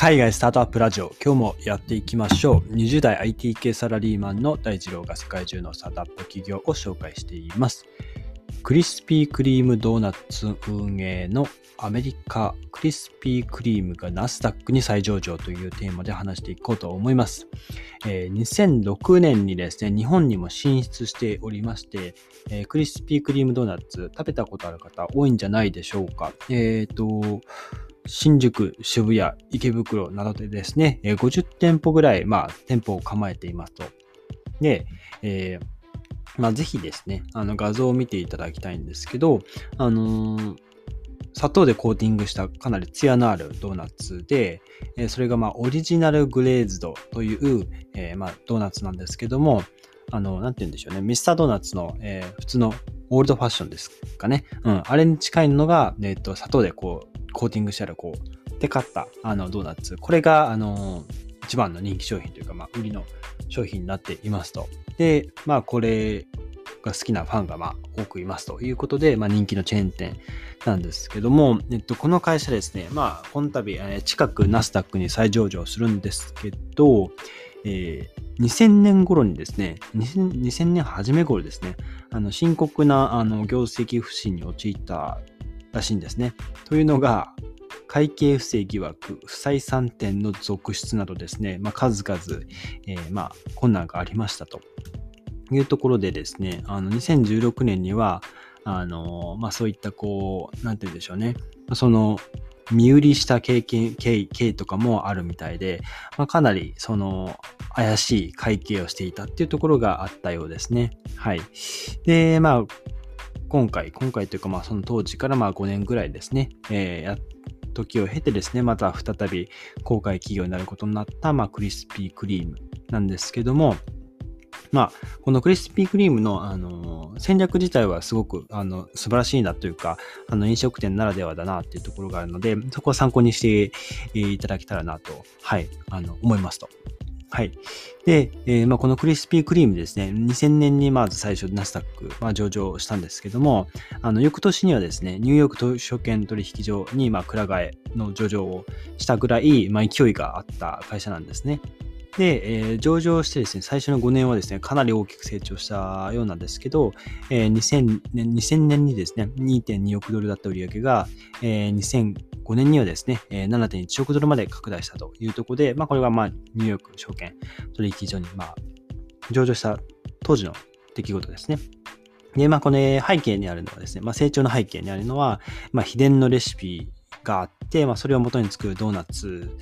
海外スタートアップラジオ今日もやっていきましょう20代 IT 系サラリーマンの大二郎が世界中のスタートアップ企業を紹介していますクリスピークリームドーナツ運営のアメリカクリスピークリームがナスダックに再上場というテーマで話していこうと思います。え、2006年にですね、日本にも進出しておりまして、クリスピークリームドーナツ食べたことある方多いんじゃないでしょうか。えっ、ー、と、新宿、渋谷、池袋などでですね、50店舗ぐらい、まあ、店舗を構えていますと。で、えーまあ、ぜひですね、あの画像を見ていただきたいんですけど、あのー、砂糖でコーティングしたかなりツヤのあるドーナツで、えー、それがまあオリジナルグレーズドという、えー、まあドーナツなんですけども、あの、なんて言うんでしょうね、ミスタードーナツの、えー、普通のオールドファッションですかね。うん、あれに近いのが、えっ、と、砂糖でこう、コーティングしてある、こう、テカったあのドーナツ。これが、あの一番の人気商品というか、まあ、売りの商品になっていますと。で、まあ、これが好きなファンがまあ多くいますということで、まあ、人気のチェーン店なんですけども、えっと、この会社ですね、まあ、この度、え近くナスダックに再上場するんですけど、えー、2000年頃にですね2000、2000年初め頃ですね、あの深刻なあの業績不振に陥ったらしいんですね。というのが、会計不正疑惑、不採算点の続出などですね、まあ、数々、えー、まあ、困難がありましたというところでですね、あの2016年には、あのまあ、そういったこう、なんて言うんでしょうね、その身売りした経験、経緯とかもあるみたいで、まあ、かなりその怪しい会計をしていたっていうところがあったようですね。はい。で、まあ、今回、今回というか、まあ、その当時からまあ5年ぐらいですね、えー、時を経てですね、また再び公開企業になることになった、まあ、クリスピークリームなんですけども、まあ、このクリスピークリームの、あの戦略自体はすごくあの素晴らしいなというか、あの飲食店ならではだなっていうところがあるので、そこは参考にしていただけたらなと、はい、あの思いますと。はい。で、えー、まあ、このクリスピークリームですね、2000年にまず最初ナスダック、まあ、上場したんですけども、あの、翌年にはですね、ニューヨーク証券取引所に、まあ、蔵替えの上場をしたぐらい、まあ、勢いがあった会社なんですね。で、えー、上場してですね、最初の5年はですね、かなり大きく成長したようなんですけど、えー、2000, 年2000年にですね、2.2億ドルだった売上が、えー、2005年にはですね、7.1億ドルまで拡大したというところで、まあ、これがまあニューヨーク証券取引所にまあ上場した当時の出来事ですね。で、まあ、この背景にあるのはですね、まあ、成長の背景にあるのは、まあ、秘伝のレシピがあって、まあ、それを元に作るドーナツ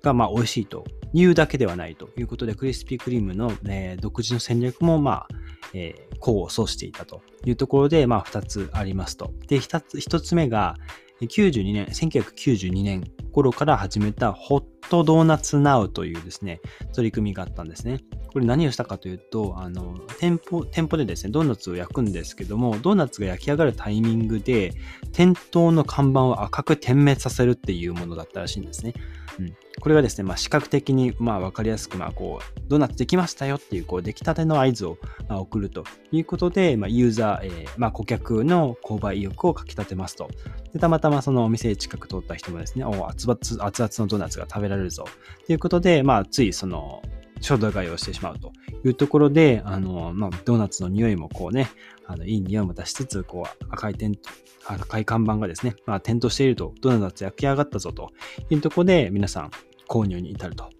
がまあ美味しいというだけではないということで、クリスピークリームの、えー、独自の戦略もまあ、えー、功を奏していたというところで、まあ、2つありますと。で、1つ ,1 つ目が、92年、1992年頃から始めたホットドーナツナウというですね、取り組みがあったんですね。これ何をしたかというと、あの、店舗、店舗でですね、ドーナツを焼くんですけども、ドーナツが焼き上がるタイミングで、店頭の看板を赤く点滅させるっていうものだったらしいんですね。うん、これがですね、まあ、視覚的にまあ分かりやすく、まあ、こうドーナツできましたよっていうこう出来たての合図をまあ送るということで、まあ、ユーザー、えーまあ、顧客の購買意欲をかきたてますと。でたまたまそのお店近く通った人もですね、お熱々熱々のドーナツが食べられるぞということで、まあ、ついその衝動買いをしてしまうというところで、あの、まあ、ドーナツの匂いもこうね、あのいい匂いも出しつつ、こう赤い点、赤い看板がですね、まあ、点灯していると、ドーナツ焼き上がったぞというところで、皆さん購入に至ると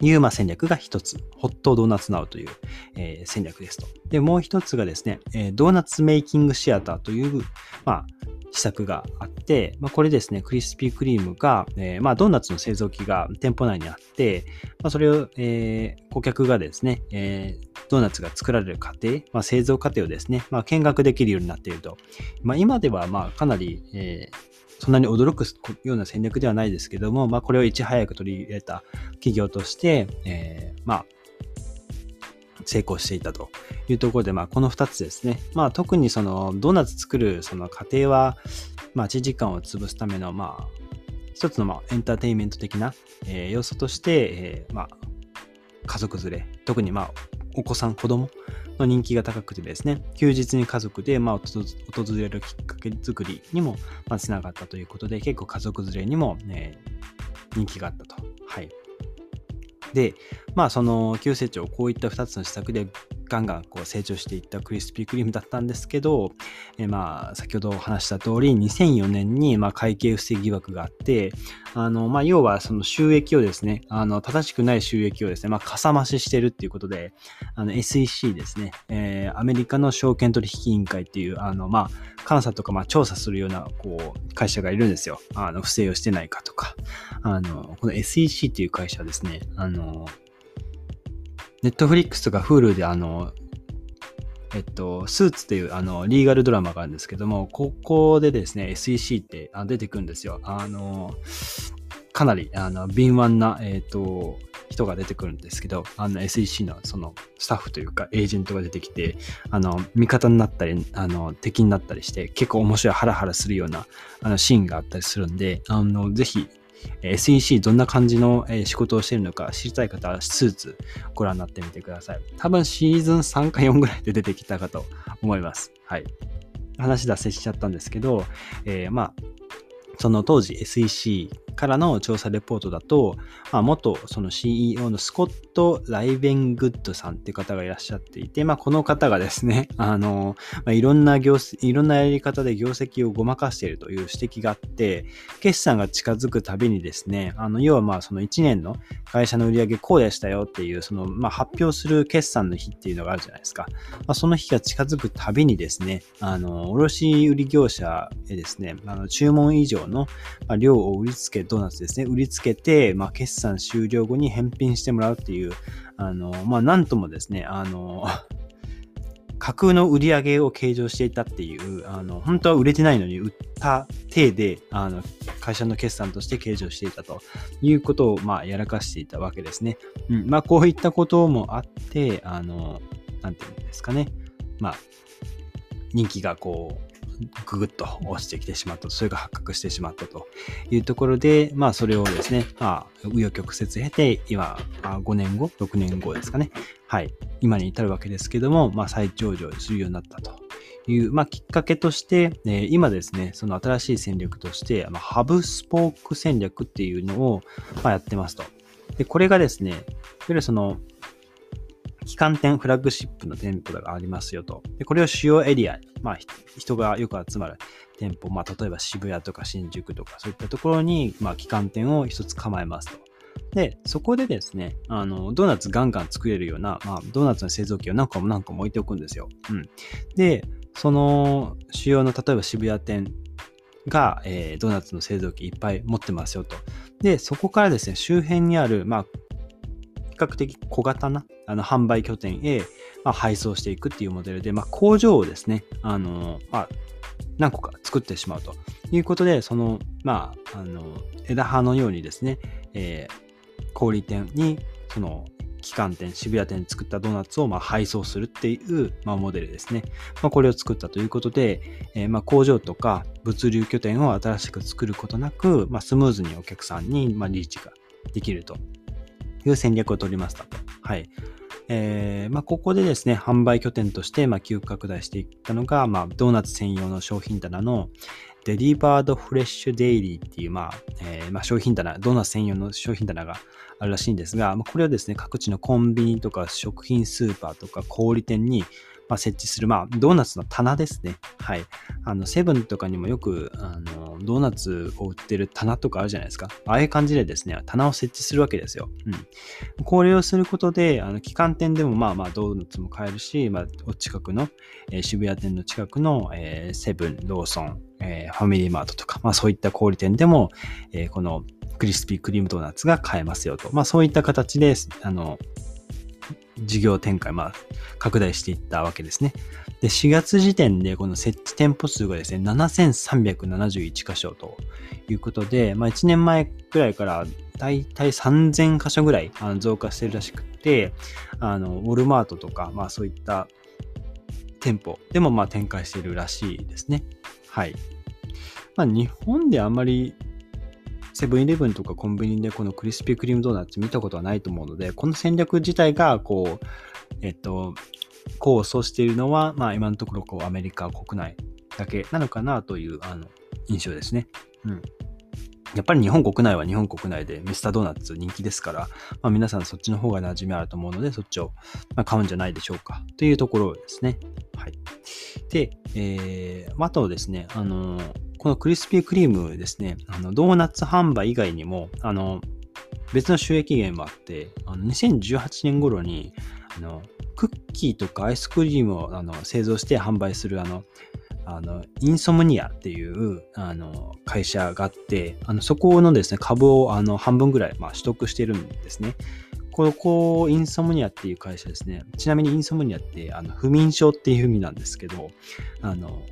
いう、まあ、戦略が一つ、ホットドーナツナウという、えー、戦略ですと。で、もう一つがですね、えー、ドーナツメイキングシアターという、まあ、施策があって、まあ、これですね、クリスピークリームが、えー、まあ、ドーナツの製造機が店舗内にあって、まあ、それを、えー、顧客がですね、えー、ドーナツが作られる過程、まあ、製造過程をですね、まあ、見学できるようになっていると。まあ、今では、まあ、かなり、えー、そんなに驚くような戦略ではないですけども、まあ、これをいち早く取り入れた企業として、えー、まあ、成功していたというところで、まあ、この2つですね。まあ、特にそのドーナツ作るその過程は、まあ、1時間を潰すための、まあ、一つのまエンターテインメント的な、えー、要素として、えー、まあ、家族連れ、特にまあお子さん、子供の人気が高くてですね、休日に家族でまあ訪れるきっかけ作りにもまあつながったということで、結構家族連れにも、ね、人気があったと。はい。で、まあその急成長、こういった2つの施策でガンガンこう成長していったクリスピークリームだったんですけど、えまあ先ほどお話した通り2004年にま会計不正疑惑があってあのまあ要はその収益をですねあの正しくない収益をですねまあかさ増ししてるっていうことであの SEC ですね、えー、アメリカの証券取引委員会っていうあのまあ監査とかまあ調査するようなこう会社がいるんですよ。あの不正をしてないかとか。あのこの SEC っていう会社はですねあのネットフリックスとか Hulu であの、えっと、スーツっていうあのリーガルドラマがあるんですけども、ここでですね、SEC って出てくるんですよ。あの、かなりあの敏腕な、えっと、人が出てくるんですけど、あの SEC のそのスタッフというかエージェントが出てきて、あの味方になったり、あの敵になったりして、結構面白いハラハラするようなあのシーンがあったりするんで、あのぜひ SEC どんな感じの仕事をしているのか知りたい方はスーツご覧になってみてください。多分シーズン3か4ぐらいで出てきたかと思います。はい。話脱線しちゃったんですけど、えー、まあ、その当時 SEC からの調査レポートだと、まあ、元その CEO のスコット・ライベングッドさんっていう方がいらっしゃっていて、まあ、この方がですね、あの、まあ、いろんな業、いろんなやり方で業績をごまかしているという指摘があって、決算が近づくたびにですね、あの、要はまあその1年の会社の売上こうでしたよっていう、その、まあ、発表する決算の日っていうのがあるじゃないですか。まあ、その日が近づくたびにですね、あの、卸売業者へですね、あの注文以上の量を売りつけドーナツですね、売りつけて、まあ、決算終了後に返品してもらうっていう、あの、まあ、なんともですね、あの、架空の売り上げを計上していたっていう、あの、本当は売れてないのに売った体で、あの、会社の決算として計上していたということを、まあ、やらかしていたわけですね。うん。まあ、こういったこともあって、あの、なんていうんですかね。まあ、人気がこう、ぐぐっと落ちてきてしまった、それが発覚してしまったというところで、まあそれをですね、まあ、紆余曲折経て、今、5年後、6年後ですかね。はい。今に至るわけですけども、まあ再上場するようになったという、まあ、きっかけとして、えー、今ですね、その新しい戦略として、まあ、ハブスポーク戦略っていうのを、まあ、やってますと。で、これがですね、いわゆるその、旗艦店、フラッグシップの店舗がありますよと。でこれを主要エリア、まあ、人がよく集まる店舗、まあ、例えば渋谷とか新宿とか、そういったところに、まあ、旗艦店を一つ構えますと。で、そこでですね、あの、ドーナツガンガン作れるような、まあ、ドーナツの製造機を何個も何個も置いておくんですよ。うん。で、その主要の、例えば渋谷店が、えー、ドーナツの製造機いっぱい持ってますよと。で、そこからですね、周辺にある、まあ、較的小型なあの販売拠点へ、まあ、配送していくっていうモデルで、まあ、工場をですね、あのまあ、何個か作ってしまうということで、その、まあ、あの枝葉のようにですね、えー、小売店にその旗艦店、渋谷店に作ったドーナツをま配送するっていう、ま、モデルですね。まあ、これを作ったということで、えー、ま工場とか物流拠点を新しく作ることなく、まあ、スムーズにお客さんにまリーチができるという戦略を取りましたと。はい。えーまあ、ここでですね、販売拠点として、まあ、急拡大していったのが、まあ、ドーナツ専用の商品棚のデリバードフレッシュデイリーっていう、まあえーまあ、商品棚、ドーナツ専用の商品棚があるらしいんですが、まあ、これをですね、各地のコンビニとか食品スーパーとか小売店に、まあ、設置する、まあ、ドーナツの棚ですね。はい。あの、セブンとかにもよく、あの、ドーナツを売ってる棚とかあるじゃないですか。ああいう感じでですね、棚を設置するわけですよ。うん。これをすることで、あの、旗艦店でもまあまあドーナツも買えるし、まあ、お近くの、えー、渋谷店の近くの、えー、セブン、ローソン、えー、ファミリーマートとか、まあそういった小売店でも、えー、このクリスピークリームドーナツが買えますよと。まあそういった形で、あの、事業展開、まあ、拡大していったわけですね。で、4月時点でこの設置店舗数がですね、7371箇所ということで、まあ1年前くらいからだいたい3000箇所ぐらい増加してるらしくて、あの、ウォルマートとか、まあそういった店舗でもまあ展開しているらしいですね。はい。まあ日本であんまりセブンイレブンとかコンビニでこのクリスピークリームドーナツ見たことはないと思うので、この戦略自体が、こう、えっと、功を奏しているのは、まあ今のところこうアメリカ国内だけなのかなというあの印象ですね。うん。やっぱり日本国内は日本国内でミスタードーナツ人気ですから、まあ、皆さんそっちの方が馴染みあると思うので、そっちを買うんじゃないでしょうか。というところですね。はい。で、えー、あとですね、あのこのクリスピークリームですね、あのドーナツ販売以外にも、あの別の収益源もあって、あの2018年頃にあのクッキーとかアイスクリームをあの製造して販売するあのあの、インソムニアっていう、あの、会社があって、あの、そこのですね、株を、あの、半分ぐらい、まあ、取得してるんですね。ここ、インソムニアっていう会社ですね。ちなみにインソムニアって、あの、不眠症っていう意味なんですけど、あの、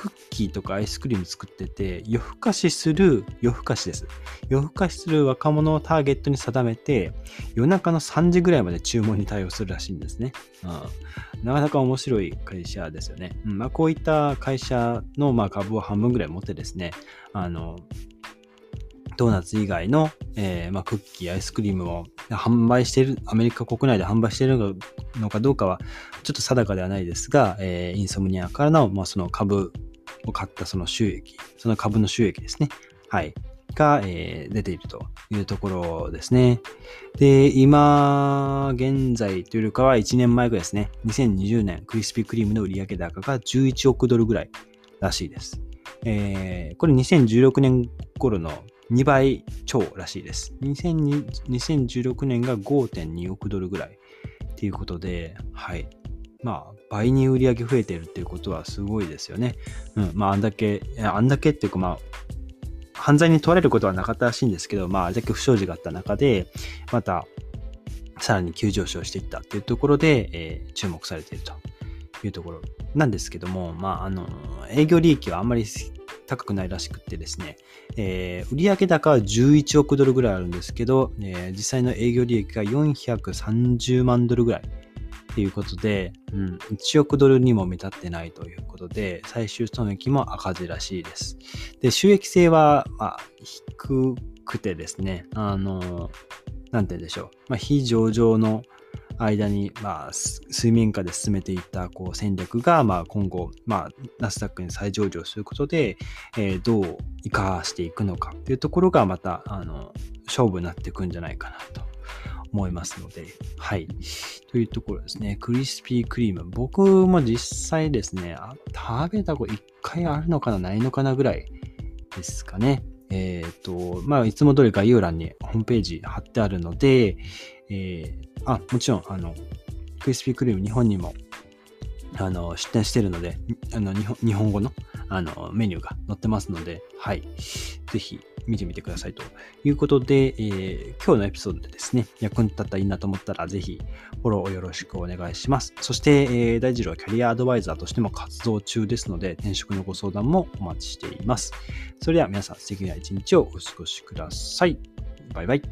クッキーとかアイスクリーム作ってて、夜更かしする、夜更かしです。夜更かしする若者をターゲットに定めて、夜中の3時ぐらいまで注文に対応するらしいんですね。うん、なかなか面白い会社ですよね。うんまあ、こういった会社のまあ株を半分ぐらい持ってですね、あの、ドーナツ以外の、えーまあ、クッキー、アイスクリームを販売している、アメリカ国内で販売しているのかどうかはちょっと定かではないですが、えー、インソムニアからの、まあ、その株を買ったその収益、その株の収益ですね。はい。が、えー、出ているというところですね。で、今現在というよりかは1年前ぐらいですね。2020年、クリスピークリームの売上高が11億ドルぐらいらしいです。えー、これ2016年頃の2倍超らしいです。2016年が5.2億ドルぐらいっていうことで、はい。まあ、倍に売り上げ増えてるっていうことはすごいですよね。うん。まあ、あんだけ、あんだけっていうか、まあ、犯罪に問われることはなかったらしいんですけど、まあ、あれだけ不祥事があった中で、また、さらに急上昇していったっていうところで、えー、注目されているというところなんですけども、まあ、あの、営業利益はあんまり高くないらしくてですね、えー、売上高は11億ドルぐらいあるんですけど、えー、実際の営業利益が430万ドルぐらいっていうことで、うん、1億ドルにも満たってないということで、最終損益も赤字らしいです。で、収益性は、まあ、低くてですね、あの、なんて言うんでしょう。まあ、非上場の間に、まあ、水面下で進めていったこう戦略が、まあ、今後、まあ、ナスダックに再上場することで、えー、どう生かしていくのかというところがまた、あの、勝負になっていくんじゃないかなと思いますので、はい。というところですね。クリスピークリーム。僕も実際ですね、食べたこと1回あるのかな、ないのかなぐらいですかね。えっ、ー、と、まあ、いつも通り概要欄にホームページ貼ってあるので、えー、あ、もちろん、あの、クリスピークリーム日本にも、あの、出店してるので、あの、日本日本語の、あの、メニューが載ってますので、はい。ぜひ、見てみてくださいということで、えー、今日のエピソードでですね、役に立ったらいいなと思ったら、ぜひフォローよろしくお願いします。そして、えー、大二郎はキャリアアドバイザーとしても活動中ですので、転職のご相談もお待ちしています。それでは皆さん素敵な一日をお過ごしください。バイバイ。